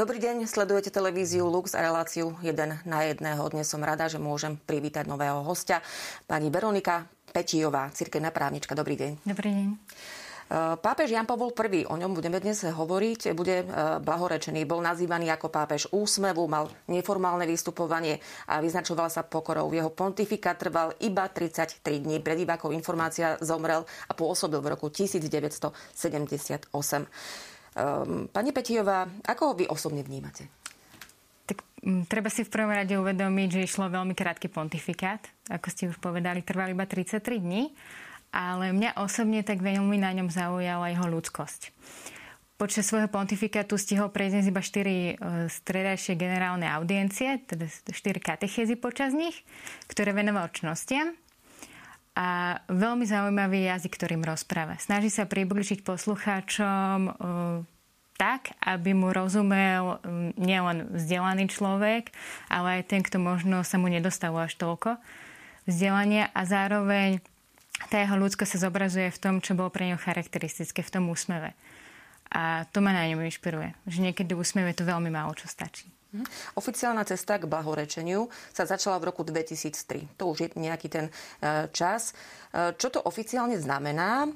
Dobrý deň, sledujete televíziu Lux a reláciu 1 na jedného. Dnes som rada, že môžem privítať nového hostia, pani Veronika Petijová, cirkevná právnička. Dobrý deň. Dobrý deň. Pápež Jan Pavol I, o ňom budeme dnes hovoriť, bude e, blahorečený. Bol nazývaný ako pápež úsmevu, mal neformálne vystupovanie a vyznačoval sa pokorou. Jeho pontifika trval iba 33 dní. Pre divákov informácia zomrel a pôsobil v roku 1978. Ehm, pani Petijová, ako ho vy osobne vnímate? Tak m, treba si v prvom rade uvedomiť, že išlo veľmi krátky pontifikát. Ako ste už povedali, trval iba 33 dní ale mňa osobne tak veľmi na ňom zaujala jeho ľudskosť. Počas svojho pontifikátu stihol prejsť iba 4 e, stredajšie generálne audiencie, teda 4 katechézy počas nich, ktoré venoval čnostiam a veľmi zaujímavý jazyk, ktorým rozpráva. Snaží sa približiť poslucháčom e, tak, aby mu rozumel nielen vzdelaný človek, ale aj ten, kto možno sa mu nedostalo až toľko vzdelania a zároveň tá jeho ľudsko sa zobrazuje v tom, čo bolo pre ňo charakteristické, v tom úsmeve. A to ma na ňom inšpiruje. Že niekedy úsmeve to veľmi málo čo stačí. Mhm. Oficiálna cesta k blahorečeniu sa začala v roku 2003. To už je nejaký ten e, čas. E, čo to oficiálne znamená? E,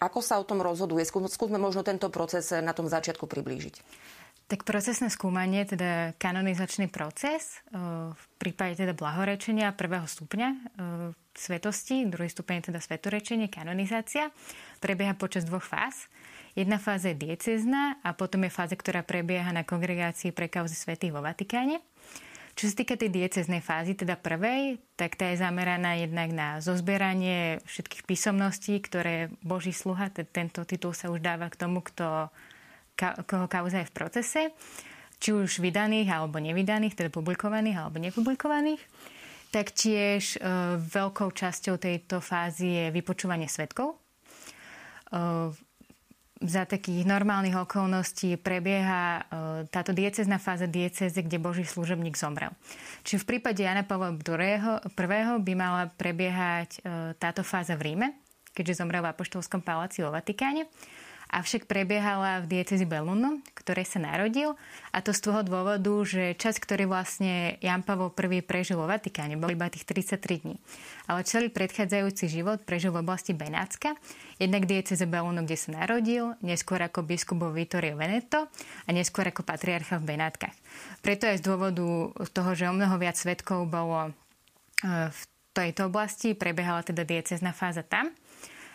ako sa o tom rozhoduje? Skúsme možno tento proces na tom začiatku priblížiť. Tak procesné skúmanie, teda kanonizačný proces, v prípade teda blahorečenia prvého stupňa svetosti, druhý stupeň teda svetorečenie, kanonizácia, prebieha počas dvoch fáz. Jedna fáza je diecezna a potom je fáza, ktorá prebieha na kongregácii pre kauzy svetých vo Vatikáne. Čo sa týka tej dieceznej fázy, teda prvej, tak tá je zameraná jednak na zozbieranie všetkých písomností, ktoré Boží sluha, tento titul sa už dáva k tomu, kto, koho kauza je v procese, či už vydaných alebo nevydaných, teda publikovaných alebo nepublikovaných. Taktiež e, veľkou časťou tejto fázy je vypočúvanie svetkov. E, za takých normálnych okolností prebieha e, táto diecezná fáza dieceze, kde Boží služobník zomrel. Čiže v prípade Jana Pavla I. by mala prebiehať e, táto fáza v Ríme, keďže zomrel v Apoštolskom paláci vo Vatikáne avšak prebiehala v diecezi Belluno, ktoré sa narodil a to z toho dôvodu, že čas, ktorý vlastne Jan Pavel I prežil vo Vatikáne, bol iba tých 33 dní. Ale celý predchádzajúci život prežil v oblasti Benátska, jednak dieceze Belluno, kde sa narodil, neskôr ako biskup vo Vittorio Veneto a neskôr ako patriarcha v Benátkach. Preto aj z dôvodu toho, že o mnoho viac svetkov bolo e, v tejto oblasti, prebiehala teda diecezná fáza tam.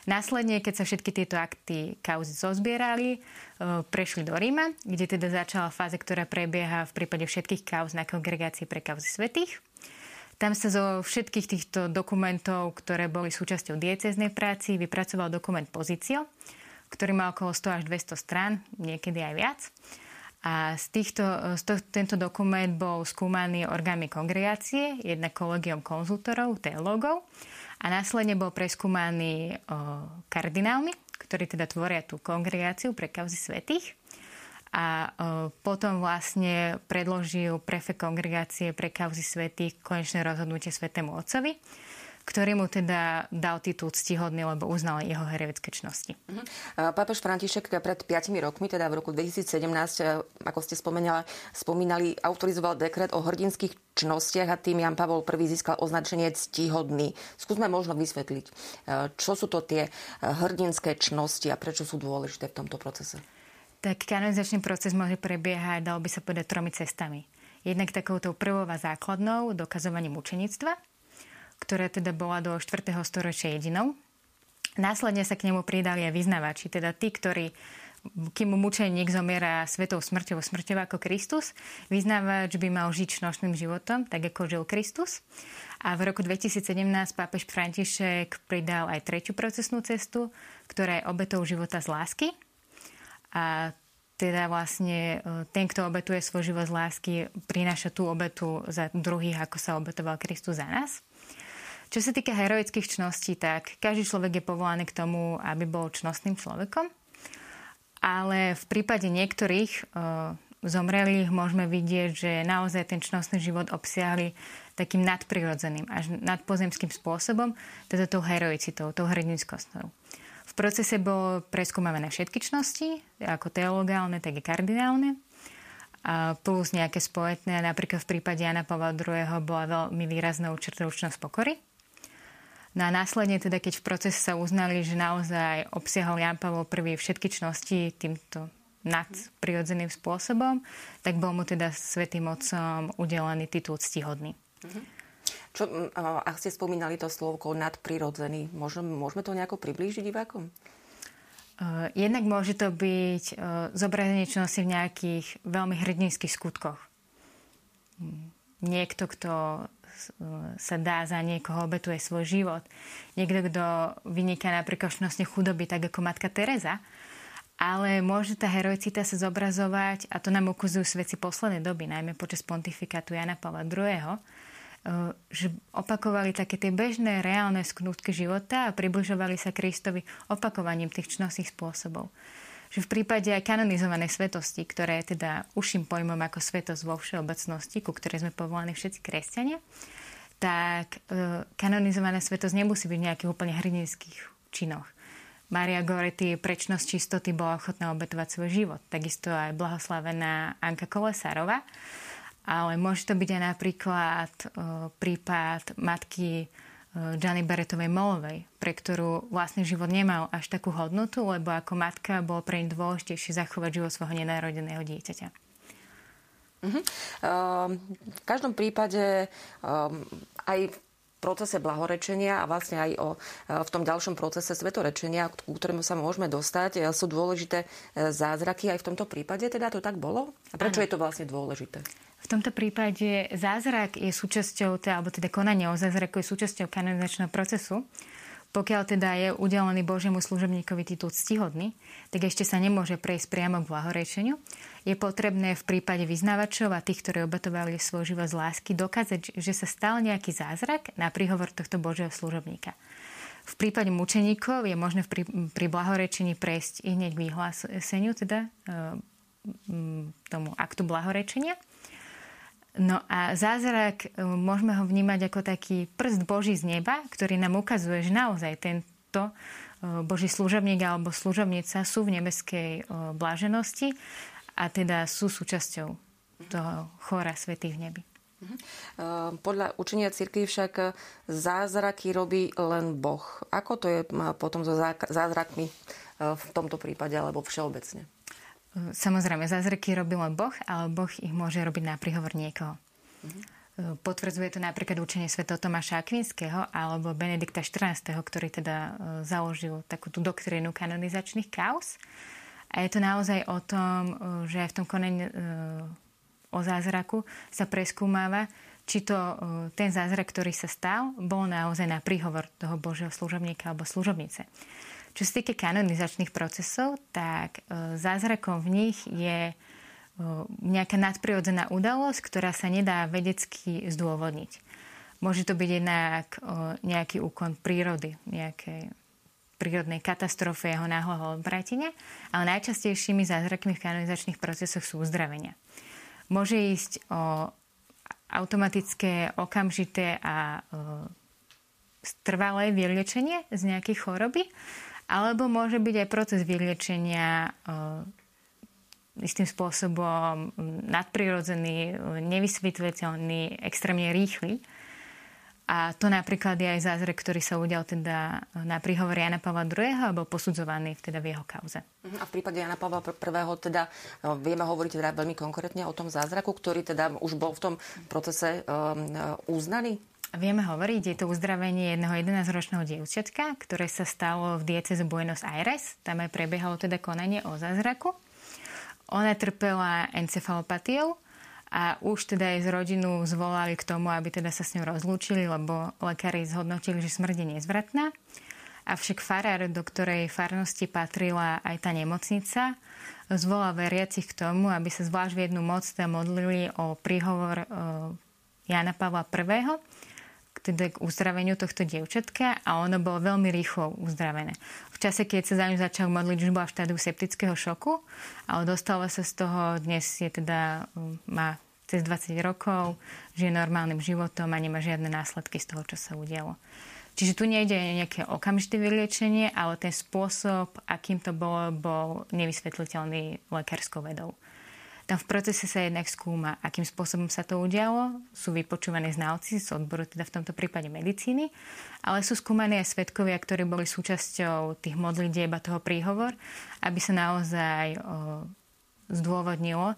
Následne, keď sa všetky tieto akty kauzy zozbierali, e, prešli do Ríma, kde teda začala fáza, ktorá prebieha v prípade všetkých kauz na kongregácii pre kauzy svetých. Tam sa zo všetkých týchto dokumentov, ktoré boli súčasťou dieceznej práci, vypracoval dokument Pozício, ktorý má okolo 100 až 200 strán, niekedy aj viac. A z týchto, z to, tento dokument bol skúmaný orgánmi kongregácie, jednak kolegium konzultorov, teológov a následne bol preskúmaný o, kardinálmi, ktorí teda tvoria tú kongregáciu pre kauzy svetých a potom vlastne predložil prefekt kongregácie pre kauzy svetých konečné rozhodnutie svetému otcovi ktorý mu teda dal titul ctihodný, lebo uznal jeho herevecké čnosti. Uh-huh. Pápež František pred 5 rokmi, teda v roku 2017, e, ako ste spomínali, spomínali, autorizoval dekret o hrdinských čnostiach a tým Jan Pavol I získal označenie ctihodný. Skúsme možno vysvetliť, e, čo sú to tie e, hrdinské čnosti a prečo sú dôležité v tomto procese. Tak kanonizačný proces môže prebiehať, dalo by sa povedať, tromi cestami. Jednak takouto prvou a základnou dokazovaním učenictva, ktorá teda bola do 4. storočia jedinou. Následne sa k nemu pridali aj vyznavači, teda tí, ktorí kým mu mučeník zomiera svetou smrťou, smrťou ako Kristus, vyznávač by mal žiť čnočným životom, tak ako žil Kristus. A v roku 2017 pápež František pridal aj tretiu procesnú cestu, ktorá je obetou života z lásky. A teda vlastne e, ten, kto obetuje svoj život z lásky, prináša tú obetu za druhých, ako sa obetoval Kristus za nás. Čo sa týka heroických čností, tak každý človek je povolaný k tomu, aby bol čnostným človekom. Ale v prípade niektorých e, zomrelých môžeme vidieť, že naozaj ten čnostný život obsiahli takým nadprirodzeným, až nadpozemským spôsobom, teda tou heroicitou, tou hrdinskosťou. V procese bolo preskúmané všetky čnosti, ako teologálne, tak i kardinálne. plus nejaké spojetné. Napríklad v prípade Jana Pavla II. bola veľmi výraznou črtou čnosť pokory. No a následne teda, keď v procese sa uznali, že naozaj obsiahol Jan Pavel I všetky čnosti týmto nadprirodzeným spôsobom, tak bol mu teda svetým otcom udelený titul ctihodný. Čo, a ste spomínali to slovko nadprirodzený. Môžeme, môžeme to nejako priblížiť divákom? Uh, jednak môže to byť uh, zobrazenie čnosti v nejakých veľmi hrdinských skutkoch. Niekto, kto sa dá za niekoho, obetuje svoj život. Niekto, kto vyniká v chudoby, tak ako matka Teresa. Ale môže tá heroicita sa zobrazovať, a to nám ukazujú svedci poslednej doby, najmä počas pontifikátu Jana Pavla II., eh, že opakovali také tie bežné, reálne sknutky života a približovali sa Kristovi opakovaním tých čnostných spôsobov že v prípade aj kanonizovanej svetosti, ktoré je teda uším pojmom ako svetosť vo všeobecnosti, ku ktorej sme povolaní všetci kresťania, tak e, kanonizovaná svetosť nemusí byť v nejakých úplne hrdinských činoch. Maria Goretti prečnosť čistoty bola ochotná obetovať svoj život. Takisto aj blahoslavená Anka Kolesárová. Ale môže to byť aj napríklad e, prípad matky Gianni Beretovej Molovej, pre ktorú vlastný život nemal až takú hodnotu, lebo ako matka bol pre ňu dôležitejšie zachovať život svojho nenarodeného dieťaťa. Uh-huh. Uh, v každom prípade um, aj v procese blahorečenia a vlastne aj o, v tom ďalšom procese svetorečenia, ku ktorému sa môžeme dostať, sú dôležité zázraky aj v tomto prípade. Teda to tak bolo? A prečo ano. je to vlastne dôležité? V tomto prípade zázrak je súčasťou, alebo teda konanie o zázraku je súčasťou kanonizačného procesu. Pokiaľ teda je udelený Božiemu služobníkovi titul ctihodný, tak ešte sa nemôže prejsť priamo k blahorečeniu. Je potrebné v prípade vyznávačov a tých, ktorí obetovali svoj život z lásky, dokázať, že sa stal nejaký zázrak na príhovor tohto Božieho služobníka. V prípade mučeníkov je možné pri, pri blahorečení prejsť i hneď k vyhláseniu, teda e, tomu aktu blahorečenia. No a zázrak, e, môžeme ho vnímať ako taký prst Boží z neba, ktorý nám ukazuje, že naozaj tento e, Boží služobník alebo služobnica sú v nebeskej e, bláženosti a teda sú súčasťou toho chora svetých v nebi. Mhm. Podľa učenia cirkvi však zázraky robí len Boh. Ako to je potom so zázrakmi v tomto prípade alebo všeobecne? Samozrejme, zázraky robí len Boh, ale Boh ich môže robiť na príhovor niekoho. Mm-hmm. Potvrdzuje to napríklad učenie Sv. Tomáša Akvinského alebo Benedikta XIV., ktorý teda e, založil takú tú doktrínu kanonizačných kaus. A je to naozaj o tom, e, že v tom konaní o zázraku sa preskúmáva, či to ten zázrak, ktorý sa stal, bol naozaj na príhovor toho Božieho služobníka alebo služobnice. Čo sa týka kanonizačných procesov, tak e, zázrakom v nich je e, nejaká nadprirodzená udalosť, ktorá sa nedá vedecky zdôvodniť. Môže to byť jednak e, nejaký úkon prírody, nejakej prírodnej katastrofy jeho náhleho odbratenia, ale najčastejšími zázrakmi v kanonizačných procesoch sú uzdravenia. Môže ísť o automatické, okamžité a trvalé vyliečenie z nejakej choroby, alebo môže byť aj proces vyliečenia uh, istým spôsobom nadprirodzený, nevysvetliteľný, extrémne rýchly. A to napríklad je aj zázrak, ktorý sa udial teda na príhovor Jana Pavla II. alebo posudzovaný teda v jeho kauze. Mhm. A v prípade Jana Pavla I. teda no, vieme hovoriť teda veľmi konkrétne o tom zázraku, ktorý teda už bol v tom procese um, uznaný? Vieme hovoriť, je to uzdravenie jedného 11-ročného dievčatka, ktoré sa stalo v dieceze Buenos Aires. Tam aj prebiehalo teda konanie o zázraku. Ona trpela encefalopatiou a už teda aj z rodinu zvolali k tomu, aby teda sa s ňou rozlúčili, lebo lekári zhodnotili, že smrť je nezvratná. Avšak farár, do ktorej farnosti patrila aj tá nemocnica, zvolal veriacich k tomu, aby sa zvlášť v jednu moc modlili o príhovor e, Jana Pavla I teda k uzdraveniu tohto dievčatka a ono bolo veľmi rýchlo uzdravené. V čase, keď sa za ňu začal modliť, už bola v štádiu septického šoku, ale dostala sa z toho, dnes je teda, má cez 20 rokov, žije normálnym životom a nemá žiadne následky z toho, čo sa udialo. Čiže tu nejde nejaké okamžité vyliečenie, ale ten spôsob, akým to bolo, bol nevysvetliteľný lekárskou vedou. Tam v procese sa jednak skúma, akým spôsobom sa to udialo. Sú vypočúvaní znalci z odboru, teda v tomto prípade medicíny, ale sú skúmaní aj svetkovia, ktorí boli súčasťou tých modlitieb a toho príhovor, aby sa naozaj o, zdôvodnilo,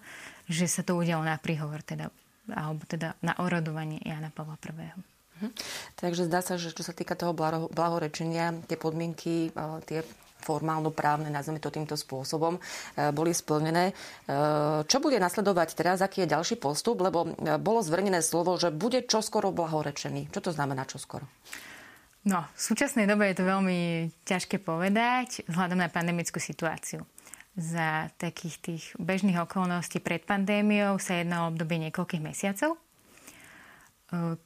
že sa to udialo na príhovor, teda, alebo teda na orodovanie Jana Pavla I. Mhm. Takže zdá sa, že čo sa týka toho blahorečenia, tie podmienky, tie formálno-právne, nazveme to týmto spôsobom, e, boli splnené. E, čo bude nasledovať teraz? Aký je ďalší postup? Lebo e, bolo zverejnené slovo, že bude čoskoro blahorečený. Čo to znamená čoskoro? No, v súčasnej dobe je to veľmi ťažké povedať vzhľadom na pandemickú situáciu. Za takých tých bežných okolností pred pandémiou sa jednalo obdobie niekoľkých mesiacov,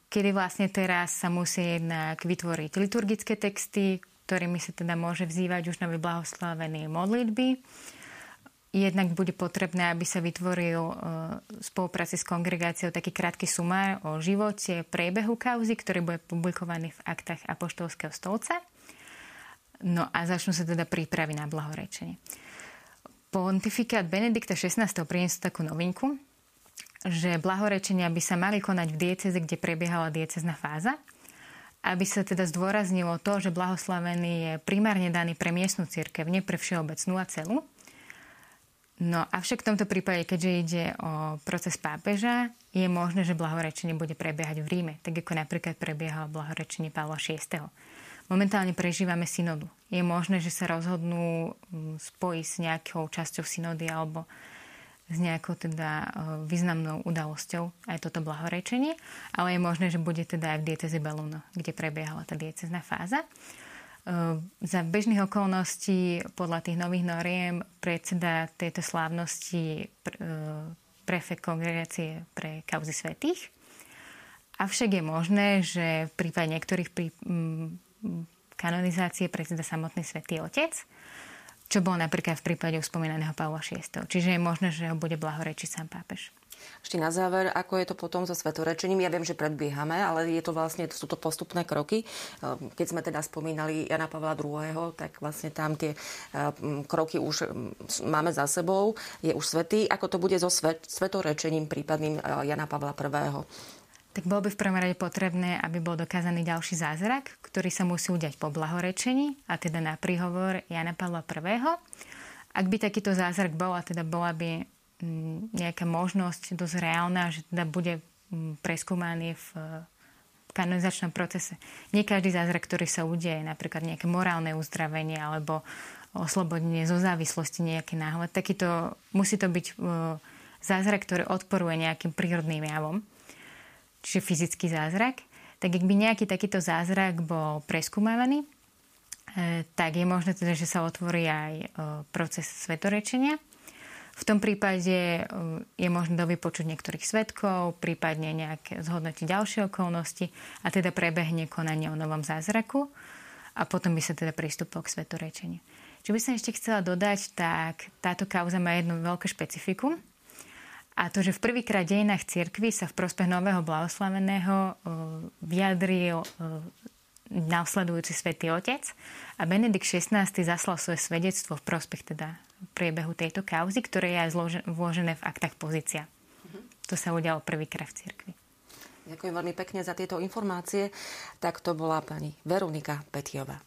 kedy vlastne teraz sa musí jednak vytvoriť liturgické texty, ktorými sa teda môže vzývať už nový blahoslavený modlitby. Jednak bude potrebné, aby sa vytvoril v e, spolupráci s kongregáciou taký krátky sumár o živote, priebehu kauzy, ktorý bude publikovaný v aktách Apoštolského stolca. No a začnú sa teda prípravy na blahorečenie. Pontifikát Benedikta XVI priniesol takú novinku, že blahorečenia by sa mali konať v dieceze, kde prebiehala diecezna fáza aby sa teda zdôraznilo to, že blahoslavený je primárne daný pre miestnu církev, nie pre všeobecnú a celú. No avšak v tomto prípade, keďže ide o proces pápeža, je možné, že blahorečenie bude prebiehať v Ríme, tak ako napríklad prebiehalo blahorečenie Pavla VI. Momentálne prežívame synodu. Je možné, že sa rozhodnú mm, spojiť s nejakou časťou synody alebo s nejakou teda významnou udalosťou aj toto blahorečenie, ale je možné, že bude teda aj v dieceze Beluno, kde prebiehala tá diecezná fáza. Za bežných okolností podľa tých nových noriem predseda tejto slávnosti prefekt kongregácie pre kauzy svetých. Avšak je možné, že v prípade niektorých prí, kanonizácie predseda samotný svätý Otec čo bolo napríklad v prípade uspomínaného Pavla VI. Čiže je možné, že ho bude blahorečiť sám pápež. Ešte na záver, ako je to potom so svetorečením? Ja viem, že predbiehame, ale je to vlastne, sú to postupné kroky. Ehm, keď sme teda spomínali Jana Pavla II., tak vlastne tam tie ehm, kroky už ehm, máme za sebou. Je už svetý. Ako to bude so svetorečením prípadným Jana Pavla I.? Tak bolo by v prvom rade potrebné, aby bol dokázaný ďalší zázrak, ktorý sa musí udiať po blahorečení, a teda na príhovor Jana Pavla I. Ak by takýto zázrak bol, a teda bola by mm, nejaká možnosť dosť reálna, že teda bude mm, preskúmaný v kanonizačnom procese. Nie každý zázrak, ktorý sa udeje, napríklad nejaké morálne uzdravenie alebo oslobodenie zo závislosti nejaký náhle, takýto musí to byť zázrak, ktorý odporuje nejakým prírodným javom čiže fyzický zázrak, tak ak by nejaký takýto zázrak bol preskúmavaný, e, tak je možné teda, že sa otvorí aj e, proces svetorečenia. V tom prípade e, je možné dovypočuť niektorých svetkov, prípadne nejaké zhodnotiť ďalšie okolnosti a teda prebehne konanie o novom zázraku a potom by sa teda pristúpil k svetorečeniu. Čo by som ešte chcela dodať, tak táto kauza má jedno veľké špecifikum, a to, že v prvýkrát dejinách cirkvi sa v prospech nového blahoslaveného vyjadril následujúci svätý Otec a Benedikt XVI zaslal svoje svedectvo v prospech teda priebehu tejto kauzy, ktoré je aj vložené v aktách pozícia. Mm-hmm. To sa udialo prvýkrát v cirkvi. Ďakujem veľmi pekne za tieto informácie. Tak to bola pani Veronika Petiová.